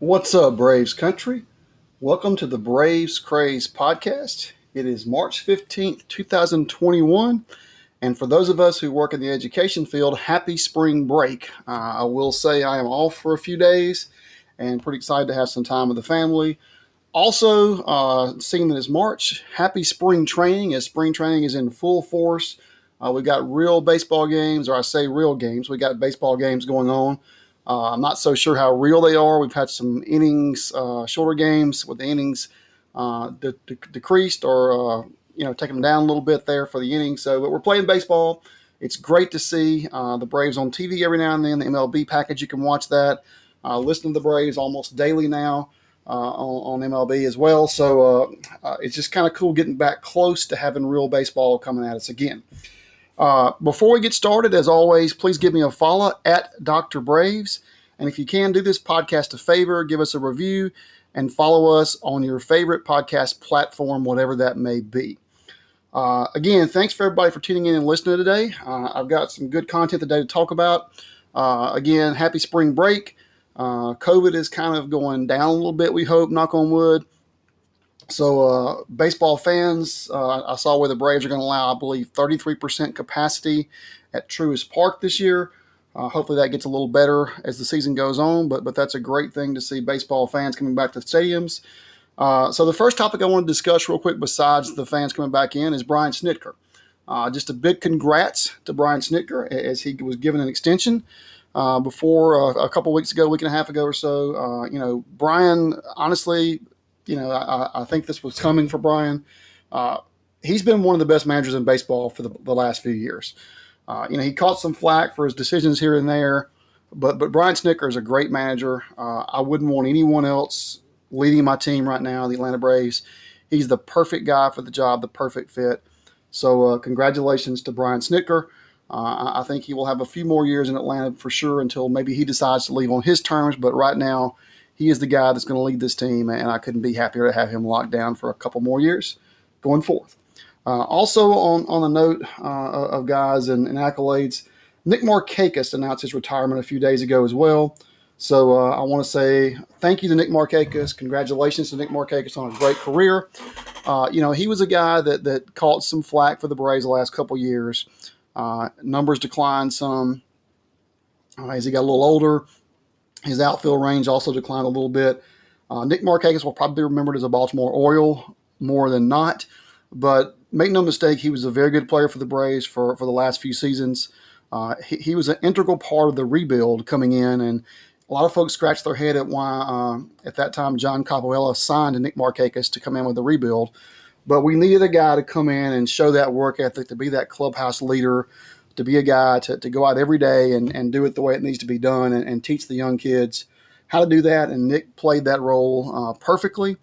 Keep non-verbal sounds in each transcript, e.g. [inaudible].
What's up, Braves country? Welcome to the Braves Craze podcast. It is March 15th, 2021. And for those of us who work in the education field, happy spring break. Uh, I will say I am off for a few days and pretty excited to have some time with the family. Also, uh, seeing that it's March, happy spring training as spring training is in full force. Uh, we got real baseball games, or I say real games. We got baseball games going on. Uh, I'm not so sure how real they are. We've had some innings, uh, shorter games with the innings uh, de- de- decreased or uh, you know taking them down a little bit there for the innings. So, but we're playing baseball. It's great to see uh, the Braves on TV every now and then. The MLB package, you can watch that. Uh, listen to the Braves almost daily now on, on, MLB as well. So it's just kind of cool getting back close to having real baseball coming at us again. Uh, before we get started, as always, please give me a follow at Dr. Braves. And if you can, do this podcast a favor, give us a review, and follow us on your favorite podcast platform, whatever that may be. Uh, again, thanks for everybody for tuning in and listening today. Uh, I've got some good content today to talk about. Uh, again, happy spring break. Uh, COVID is kind of going down a little bit, we hope, knock on wood. So, uh, baseball fans, uh, I saw where the Braves are going to allow, I believe, 33% capacity at Truist Park this year. Uh, hopefully, that gets a little better as the season goes on. But but that's a great thing to see baseball fans coming back to stadiums. Uh, so the first topic I want to discuss real quick, besides the fans coming back in, is Brian Snitker. Uh, just a big congrats to Brian Snitker as he was given an extension. Uh, before a couple weeks ago, week and a half ago or so, you know, Brian honestly you know, I, I think this was coming for Brian. Uh, he's been one of the best managers in baseball for the, the last few years. Uh, you know, he caught some flack for his decisions here and there, but but Brian Snitker is a great manager. Uh, I wouldn't want anyone else leading my team right now, the Atlanta Braves. He's the perfect guy for the job, the perfect fit. So, uh, congratulations to Brian Snitker. Uh, I think he will have a few more years in Atlanta for sure until maybe he decides to leave on his terms. But right now, he is the guy that's going to lead this team, and I couldn't be happier to have him locked down for a couple more years going forth. Uh, also, on, on the note uh, of guys and, and, accolades, Nick Markakis announced his retirement a few days ago as well. So uh, I want to say thank you to Nick Markakis. Congratulations to Nick Markakis on a great career. Uh, you know, he was a guy that, that caught some flack for the Braves the last couple years. Uh, numbers declined some uh, as he got a little older. His outfield range also declined a little bit. Uh, Nick Markakis will probably be remembered as a Baltimore Oriole more than not, but make no mistake, he was a very good player for the Braves for, for the last few seasons. Uh, he, he, was an integral part of the rebuild coming in, and a lot of folks scratched their head at why, uh, at that time, John Coppolella signed Nick Markakis to come in with the rebuild. But we needed a guy to come in and show that work ethic, to be that clubhouse leader, to be a guy to, to go out every day and, and do it the way it needs to be done and, and teach the young kids how to do that. And Nick played that role uh, perfectly.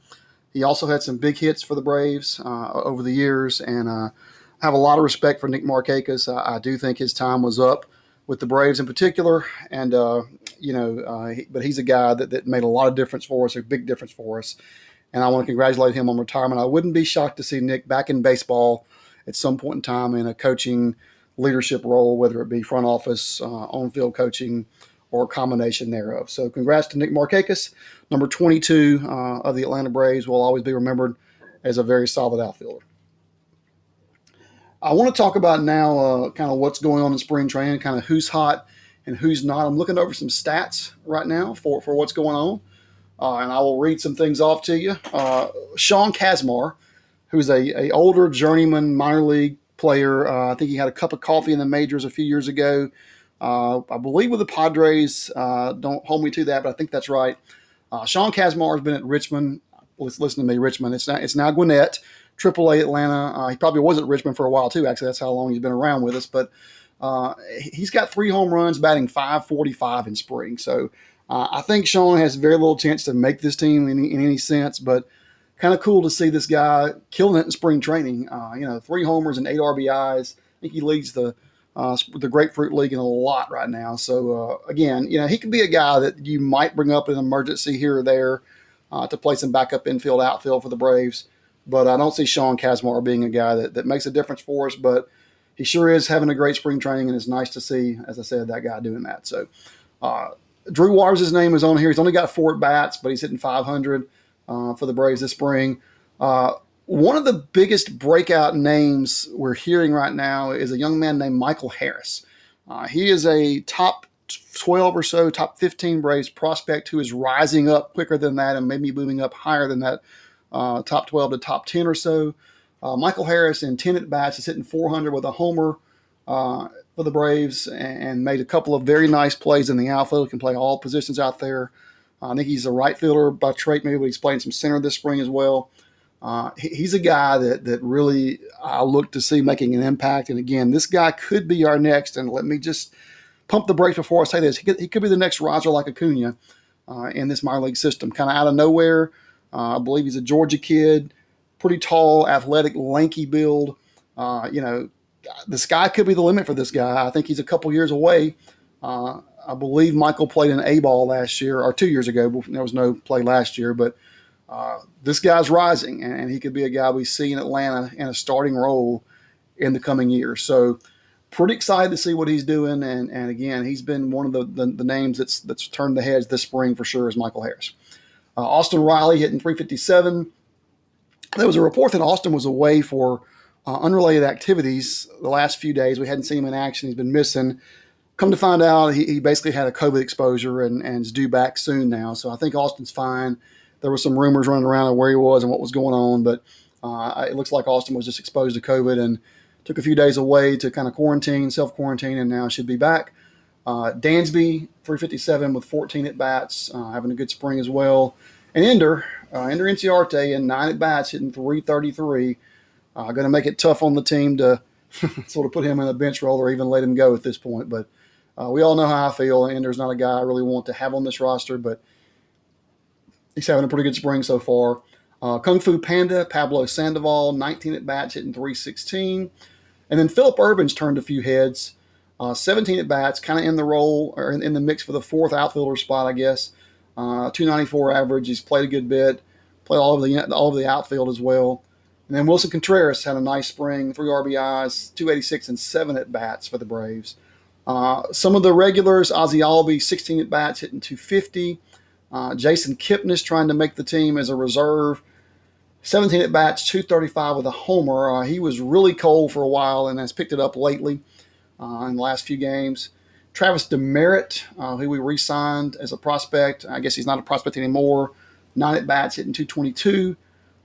He also had some big hits for the Braves uh, over the years, and uh, I have a lot of respect for Nick Markakis. I, I, do think his time was up with the Braves in particular, and uh, you know, uh, he, but he's a guy that, that made a lot of difference for us, a big difference for us, and I want to congratulate him on retirement. I wouldn't be shocked to see Nick back in baseball at some point in time in a coaching leadership role, whether it be front office, uh, on field coaching, or a combination thereof. So, congrats to Nick Markakis, number 22 uh, of the Atlanta Braves, will always be remembered as a very solid outfielder. I want to talk about now uh, kind of what's going on in spring training, kind of who's hot and who's not. I'm looking over some stats right now for, for what's going on, uh, and I will read some things off to you. Uh, Sean Kazmar, who's a, a older journeyman minor league player. Uh, I think he had a cup of coffee in the majors a few years ago. Uh, I believe with the Padres. Uh, don't hold me to that, but I think that's right. Uh, Sean Kazmar has been at Richmond. Listen to me, Richmond. It's now, it's now Gwinnett, AAA Atlanta. Uh, he probably was at Richmond for a while too. Actually, that's how long he's been around with us. But uh, he's got three home runs, batting 545 in spring. So I think Sean has very little chance to make this team in, in any sense, but – kind of cool to see this guy killing it in spring training. Uh, you know, three homers and eight RBIs. I think he leads the uh, the Grapefruit League in a lot right now. So uh, again, you know, he could be a guy that you might bring up in an emergency here or there uh, to play some backup infield, outfield for the Braves. But I don't see Sean Kazmar being a guy that, that makes a difference for us. But he sure is having a great spring training, and it's nice to see, as I said, that guy doing that. So uh, Drew Waters' name is on here. He's only got four at bats, but he's hitting 500 uh, for the Braves this spring. Uh, one of the biggest breakout names we're hearing right now is a young man named Michael Harris. Uh, he is a top 12 or so, top 15 Braves prospect who is rising up quicker than that and maybe moving up higher than that, uh, top 12 to top 10 or so. Uh, Michael Harris in 10 at bats is hitting 400 with a homer uh, for the Braves and made a couple of very nice plays in the outfield. Can play all positions out there. Uh, I think he's a right fielder by trait. Maybe he's playing some center this spring as well. Uh, he, he's a guy that that really I look to see making an impact. And again, this guy could be our next. And let me just pump the brakes before I say this. He could, he could be the next Roger like Acuna uh, in this minor league system, kind of out of nowhere. Uh, I believe he's a Georgia kid, pretty tall, athletic, lanky build. Uh, you know, the sky could be the limit for this guy. I think he's a couple years away. I believe Michael played in A ball last year or two years ago. There was no play last year, but uh, this guy's rising, and he could be a guy we see in Atlanta in a starting role in the coming years. So, pretty excited to see what he's doing. And, and again, he's been one of the, the, the names that's that's turned the heads this spring for sure is Michael Harris. Uh, Austin Riley hitting 357. There was a report that Austin was away for uh, unrelated activities the last few days. We hadn't seen him in action. He's been missing. Come to find out, he, he basically had a COVID exposure and, and is due back soon now. So I think Austin's fine. There were some rumors running around of where he was and what was going on, but uh, it looks like Austin was just exposed to COVID and took a few days away to kind of quarantine, self quarantine, and now should be back. Uh, Dansby, 357 with 14 at bats, uh, having a good spring as well. And Ender, uh, Ender Inciarte in nine at bats, hitting 333. Uh, going to make it tough on the team to [laughs] sort of put him in a bench role or even let him go at this point. But uh, we all know how I feel. Ender's not a guy I really want to have on this roster, but he's having a pretty good spring so far. Uh, Kung Fu Panda, Pablo Sandoval, 19 at bats, hitting 316. And then Philip Ervin's turned a few heads, uh, 17 at bats, kind of in the role or in, in, the mix for the fourth outfielder spot, I guess. Uh, 294 average. He's played a good bit, played all of the all of the outfield as well. And then Wilson Contreras had a nice spring, three RBIs, 286 and seven at bats for the Braves. Uh, some of the regulars, Ozzie Albies, 16 at bats, hitting 250. Uh, Jason Kipnis trying to make the team as a reserve, 17 at bats, 235 with a homer. Uh, he was really cold for a while and has picked it up lately uh, in the last few games. Travis Demeritte, uh, who we re signed as a prospect. I guess he's not a prospect anymore. Nine at bats, hitting 222.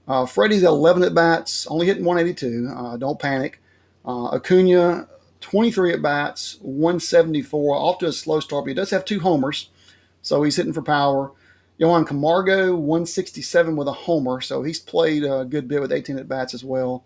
Uh, Freddie's at 11 at bats, only hitting 182. Uh, don't panic. Acuna, 23 at bats, 174. Off to a slow start, but he does have two homers, so he's hitting for power. Johan Camargo, 167 with a homer, so he's played a good bit with 18 at bats as well.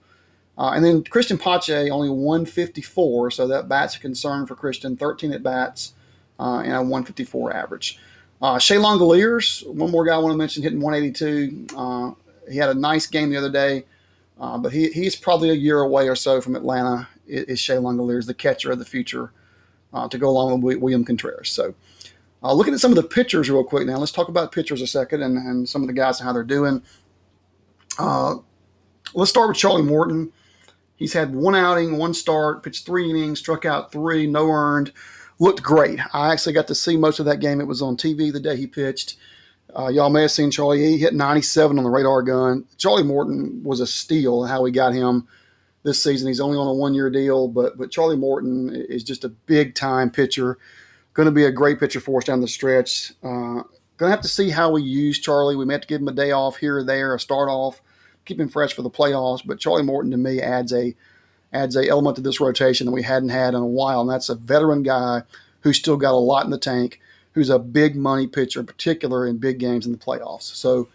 Uh, and then Christian Pache, only 154, so that bat's a concern for Christian. 13 at bats uh, and a 154 average. Uh, Shea Langeliers, one more guy I want to mention, hitting 182. Uh, he had a nice game the other day, uh, but he, he's probably a year away or so from Atlanta. Is, is Shea Langeliers, the catcher of the future, uh, to go along with William Contreras. So, uh, looking at some of the pitchers real quick now. Let's talk about pitchers a second and, and some of the guys and how they're doing. Uh, let's start with Charlie Morton. He's had one outing, one start, pitched three innings, struck out three, no earned. Looked great. I actually got to see most of that game. It was on TV the day he pitched. Uh, y'all may have seen Charlie. He hit 97 on the radar gun. Charlie Morton was a steal. How we got him this season. He's only on a one-year deal, but but Charlie Morton is just a big-time pitcher. Going to be a great pitcher for us down the stretch. Uh, going to have to see how we use Charlie. We may have to give him a day off here or there, a start off, keep him fresh for the playoffs. But Charlie Morton to me adds a adds a element to this rotation that we hadn't had in a while, and that's a veteran guy who's still got a lot in the tank who's a big money pitcher, in particular in big games in the playoffs. So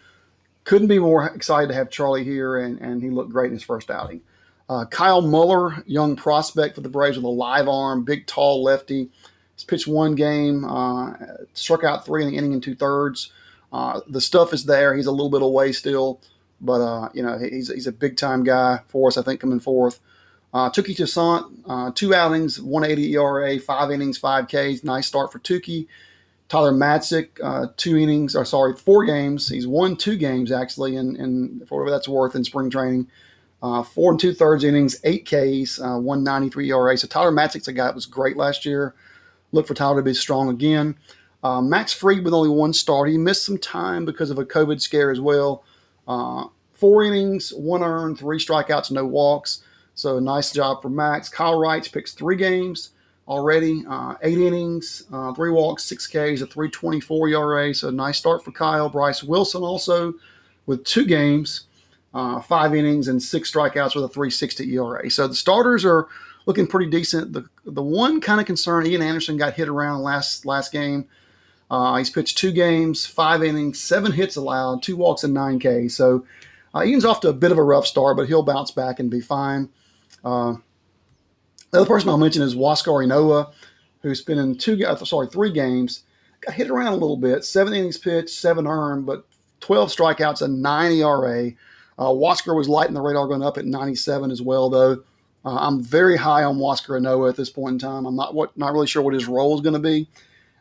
couldn't be more excited to have Charlie here, and, and he looked great in his first outing. Uh, Kyle Muller, young prospect for the Braves with a live arm, big, tall lefty. He's pitched one game, uh, struck out three in the inning and two thirds. Uh, the stuff is there. He's a little bit away still, but uh, you know he's, he's a big time guy for us. I think coming forth. Uh, Touki Toussaint, uh, two outings, 180 ERA, five innings, five Ks. Nice start for Touki. Tyler Matzek, uh, two innings, or sorry, four games. He's won two games actually, and for whatever that's worth in spring training. Uh, four and two thirds innings, eight Ks, uh, 193 ERA. So Tyler Matzek's a guy that was great last year. Look for Tyler to be strong again. Uh, Max Fried with only one start. He missed some time because of a COVID scare as well. Uh, four innings, one earned, three strikeouts, no walks. So nice job for Max. Kyle Wrights picks three games already, uh, eight innings, uh, three walks, six Ks, a 324 ERA. So a nice start for Kyle. Bryce Wilson also with two games, uh, five innings, and six strikeouts with a 360 ERA. So the starters are looking pretty decent. The the one kind of concern, Ian Anderson got hit around last last game. Uh, he's pitched two games, five innings, seven hits allowed, two walks, and nine Ks. So uh, Ian's off to a bit of a rough start, but he'll bounce back and be fine. The other person I'll mention is Huascar Ynoa, who's been in two, uh, sorry, three games. Got hit around a little bit. Seven innings pitched, seven earned, but 12 strikeouts and nine ERA. Uh, Huascar was lighting the radar going up at 97 as well, though. Uh, I'm very high on Huascar Ynoa at this point in time. I'm not what not really sure what his role is going to be.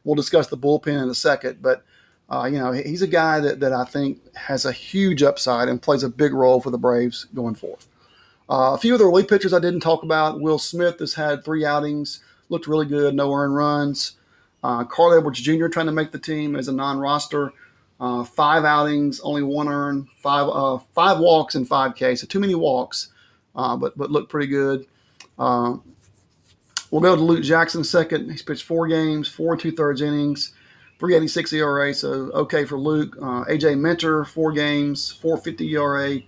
We'll discuss the bullpen in a second, but uh, you know he's a guy that, that I think has a huge upside and plays a big role for the Braves going forward. Uh, a few of the relief pitchers I didn't talk about. Will Smith has had three outings, looked really good, no earned runs. Uh, Carl Edwards Jr. trying to make the team as a non-roster. Uh, five outings, only one earned, five uh, five walks and five Ks. So too many walks, uh, but but looked pretty good. Uh, we'll go to Luke Jackson second. He's pitched four games, four and two thirds innings, 386 ERA. So okay for Luke. Uh, AJ Minter four games, 450 ERA.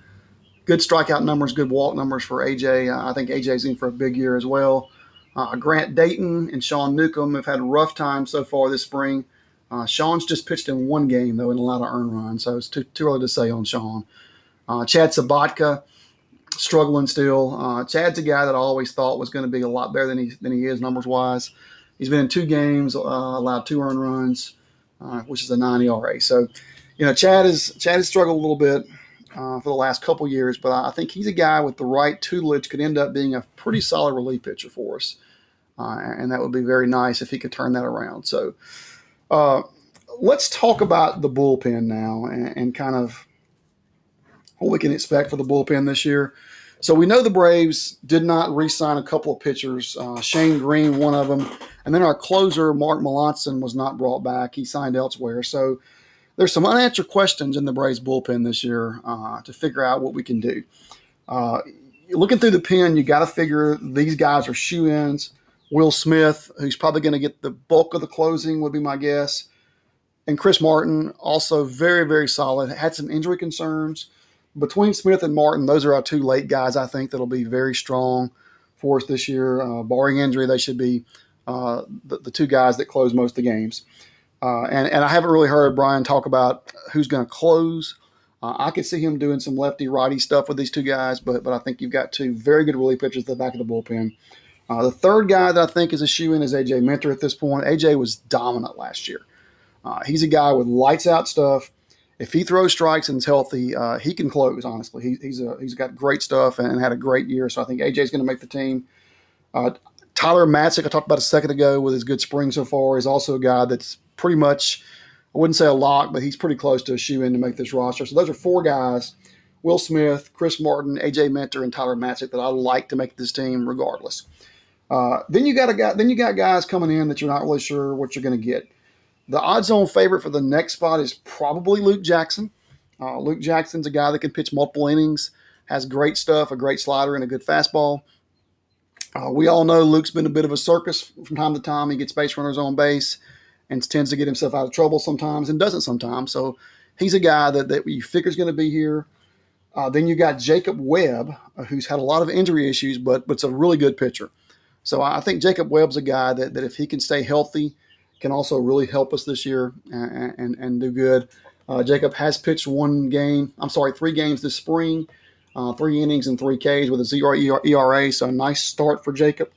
Good strikeout numbers, good walk numbers for AJ. Uh, I think AJ's in for a big year as well. Uh, Grant Dayton and Sean Newcomb have had rough time so far this spring. Uh, Sean's just pitched in one game though and allowed an earned run, so it's too, too early to say on Sean. Uh, Chad Sobotka struggling still. Uh, Chad's a guy that I always thought was going to be a lot better than he than he is numbers wise. He's been in two games, uh, allowed two earned runs, which is a nine ERA. So, you know, Chad is Chad has struggled a little bit uh, for the last couple years, but I think he's a guy with the right tutelage could end up being a pretty solid relief pitcher for us, uh, and that would be very nice if he could turn that around. So. Uh, let's talk about the bullpen now and, and kind of what we can expect for the bullpen this year. So we know the Braves did not re-sign a couple of pitchers. Uh, Shane Greene, one of them, and then our closer Mark Melancon was not brought back. He signed elsewhere. So there's some unanswered questions in the Braves bullpen this year uh, to figure out what we can do. Uh, looking through the pen, you got to figure these guys are shoe-ins. Will Smith, who's probably going to get the bulk of the closing, would be my guess. And Chris Martin, also very, very solid. Had some injury concerns between Smith and Martin, those are our two late guys. I think that'll be very strong for us this year. Uh, barring injury, they should be uh, the, the, two guys that close most of the games. Uh, and, and I haven't really heard Brian talk about who's going to close. Uh, I could see him doing some lefty righty stuff with these two guys, but but I think you've got two very good relief pitchers at the back of the bullpen. Uh, the third guy that I think is a shoe in is AJ Minter at this point. AJ was dominant last year. Uh, he's a guy with lights out stuff if he throws strikes and is healthy, uh, he can close. Honestly, he, he's a, he's got great stuff and had a great year. So I think AJ is going to make the team. Uh, Tyler Matzek, I talked about a second ago with his good spring so far, is also a guy that's pretty much, I wouldn't say a lock, but he's pretty close to a shoe in to make this roster. So those are four guys Will Smith, Chris Martin, AJ Minter, and Tyler Matzek that I like to make this team regardless. Uh, then you got a guy, then you got guys coming in that you're not really sure what you're going to get. The odds on favorite for the next spot is probably Luke Jackson. Uh, Luke Jackson's a guy that can pitch multiple innings, has great stuff, a great slider, and a good fastball. Uh, we all know Luke's been a bit of a circus from time to time. He gets base runners on base and tends to get himself out of trouble sometimes and doesn't sometimes. So he's a guy that, that you figure is going to be here. Uh, then you got Jacob Webb, uh, who's had a lot of injury issues, but but's a really good pitcher. So I think Jacob Webb's a guy that, that if he can stay healthy can also really help us this year and, and, and do good. Uh, Jacob has pitched one game, I'm sorry, three games this spring, uh, three innings and three Ks with a zero ERA. So a nice start for Jacob.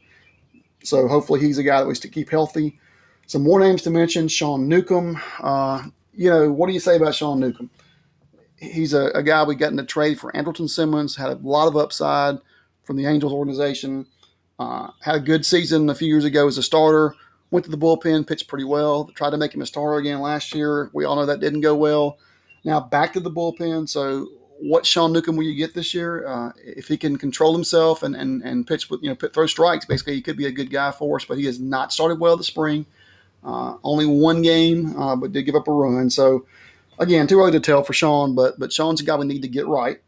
So hopefully he's a guy that we to keep healthy. Some more names to mention Sean Newcomb. Uh, you know, what do you say about Sean Newcomb? He's a, a guy we got in the trade for Andrelton Simmons, had a lot of upside from the Angels organization. Uh, had a good season a few years ago as a starter went to the bullpen, pitched pretty well. Tried to make him a starter again last year. We all know that didn't go well. Now back to the bullpen. So what Sean Newcomb will you get this year? Uh, if he can control himself and, and, and pitch with, you know, put, throw strikes, basically he could be a good guy for us, but he has not started well this spring. Uh, only one game, uh, but did give up a run. So again, too early to tell for Sean, but but Sean's a guy we need to get right.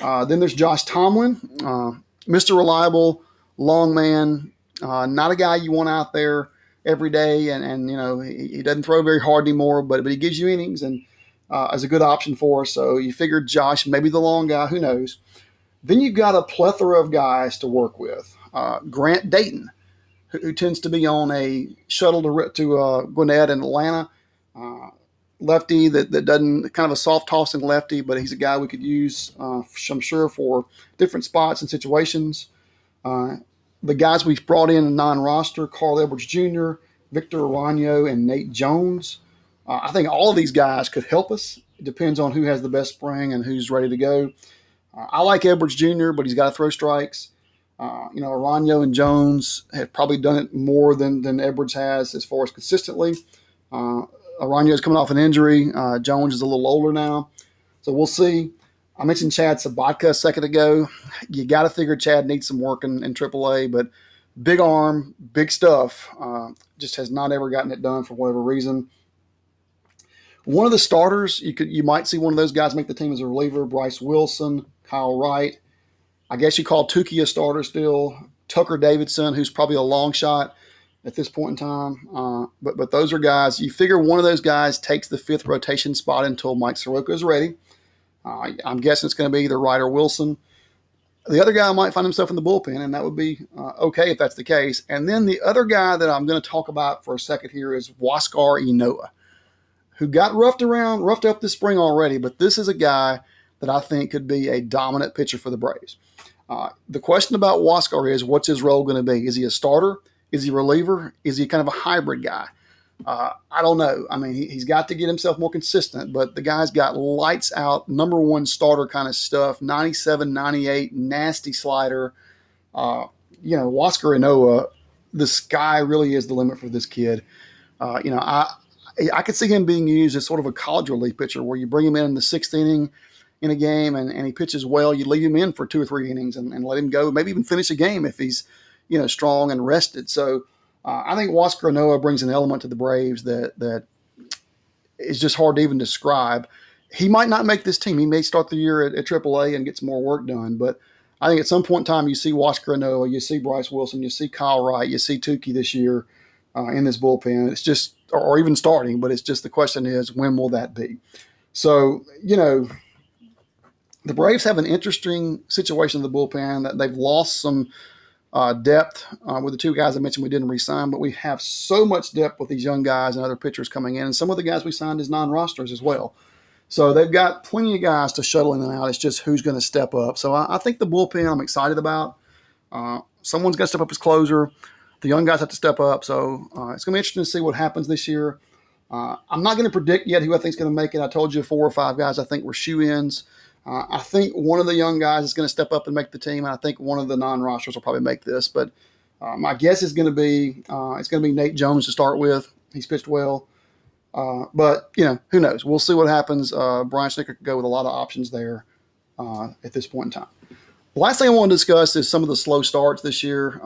Uh, then there's Josh Tomlin, uh, Mr. Reliable, long man, uh, not a guy you want out there every day, and, and you know he, he doesn't throw very hard anymore, but but he gives you innings and uh, as a good option for us. So you figured Josh, maybe the long guy, who knows? Then you've got a plethora of guys to work with. Grant Dayton, who, who, tends to be on a shuttle to, to uh, Gwinnett in Atlanta. Uh, lefty that, that doesn't kind of a soft tossing lefty, but he's a guy we could use, uh, I'm sure, for different spots and situations. Uh, the guys we've brought in non roster Carl Edwards Jr., Victor Arano, and Nate Jones. Uh, I think all of these guys could help us. It depends on who has the best spring and who's ready to go. Uh, I like Edwards Jr., but he's got to throw strikes. Uh, you know, Arano and Jones have probably done it more than, than Edwards has as far as consistently. Uh, is coming off an injury. Uh, Jones is a little older now. So we'll see. I mentioned Chad Sobotka a second ago. You got to figure Chad needs some work in, in AAA, but big arm, big stuff. Uh, just has not ever gotten it done for whatever reason. One of the starters, you could you might see one of those guys make the team as a reliever. Bryce Wilson, Kyle Wright. I guess you call Touki a starter still. Tucker Davidson, who's probably a long shot at this point in time. Uh, but but those are guys you figure one of those guys takes the fifth rotation spot until Mike Soroka is ready. Uh, I'm guessing it's going to be either or Wilson. The other guy might find himself in the bullpen, and that would be uh, okay if that's the case. And then the other guy that I'm going to talk about for a second here is Huascar Ynoa who got roughed around, roughed up this spring already, but this is a guy that I think could be a dominant pitcher for the Braves. Uh, the question about Huascar is what's his role going to be? Is he a starter? Is he a reliever? Is he kind of a hybrid guy? Uh, I don't know. I mean, he, has got to get himself more consistent, but the guy's got lights out, number one starter kind of stuff 97, 98, nasty slider. Uh, you know, Huascar Ynoa, the sky really is the limit for this kid. Uh, you know, I, I could see him being used as sort of a college relief pitcher where you bring him in, in the sixth inning in a game and, and he pitches well, you leave him in for two or three innings and, and let him go, maybe even finish a game if he's, you know, strong and rested. So uh, I think Huascar Ynoa brings an element to the Braves that that is just hard to even describe. He might not make this team. He may start the year at, at AAA and get some more work done, but I think at some point in time you see Huascar Ynoa, you see Bryce Wilson, you see Kyle Wright, you see Touki this year uh, in this bullpen. It's just or even starting, but it's just the question is when will that be? So, you know, the Braves have an interesting situation in the bullpen that they've lost some uh, depth uh, with the two guys I mentioned we didn't resign, but we have so much depth with these young guys and other pitchers coming in, and some of the guys we signed as non-rosters as well. So they've got plenty of guys to shuttle in and out. It's just who's going to step up. So I, I, think the bullpen I'm excited about. Uh, someone's got to step up as closer the young guys have to step up. So uh, it's going to be interesting to see what happens this year. Uh, I'm not going to predict yet who I think is going to make it. I told you four or five guys I think were shoe ins. Uh, I think one of the young guys is going to step up and make the team, and I think one of the non rosters will probably make this. But uh, my guess is going to be uh, it's going to be Nate Jones to start with. He's pitched well. Uh, but, you know, who knows? We'll see what happens. Brian Snitker could go with a lot of options there at this point in time. The last thing I want to discuss is some of the slow starts this year.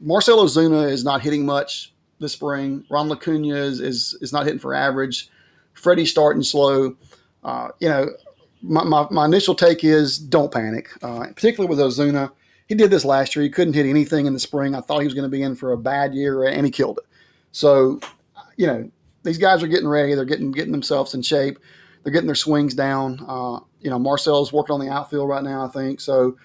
Marcell Ozuna is not hitting much this spring. Ron Acuna is, is, is not hitting for average. Freddie's starting slow. Uh, you know, my, my, my, initial take is don't panic, uh, particularly with Ozuna. He did this last year. He couldn't hit anything in the spring. I thought he was going to be in for a bad year, and he killed it. So, you know, these guys are getting ready. They're getting getting themselves in shape. They're getting their swings down. Uh, you know, Marcell's working on the outfield right now, I think. So,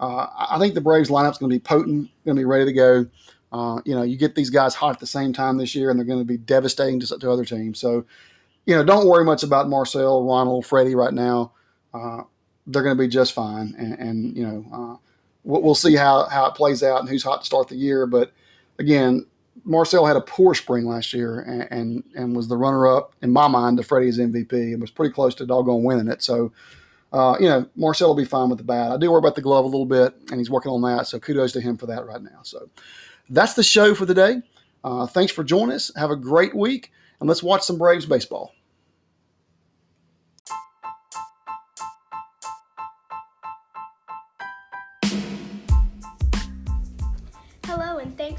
uh, I think the Braves lineup's going to be potent, going to be ready to go. Uh, you know, you get these guys hot at the same time this year, and they're going to be devastating to, to other teams. So, you know, don't worry much about Marcell, Ronald, Freddie right now. Uh, they're going to be just fine, and, and you know, uh, we'll, we'll, see how how it plays out and who's hot to start the year. But again, Marcell had a poor spring last year, and and, and was the runner up in my mind to Freddie's MVP, and was pretty close to doggone winning it. So uh, you know, Marcell will be fine with the bat. I do worry about the glove a little bit, and he's working on that. So kudos to him for that right now. So that's the show for the day. Uh, thanks for joining us. Have a great week, and let's watch some Braves baseball.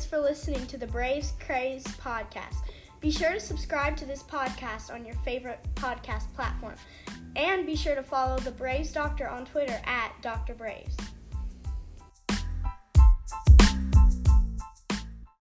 For listening to the Braves Craze podcast. Be sure to subscribe to this podcast on your favorite podcast platform. And be sure to follow the Braves Doctor on Twitter at Dr. Braves.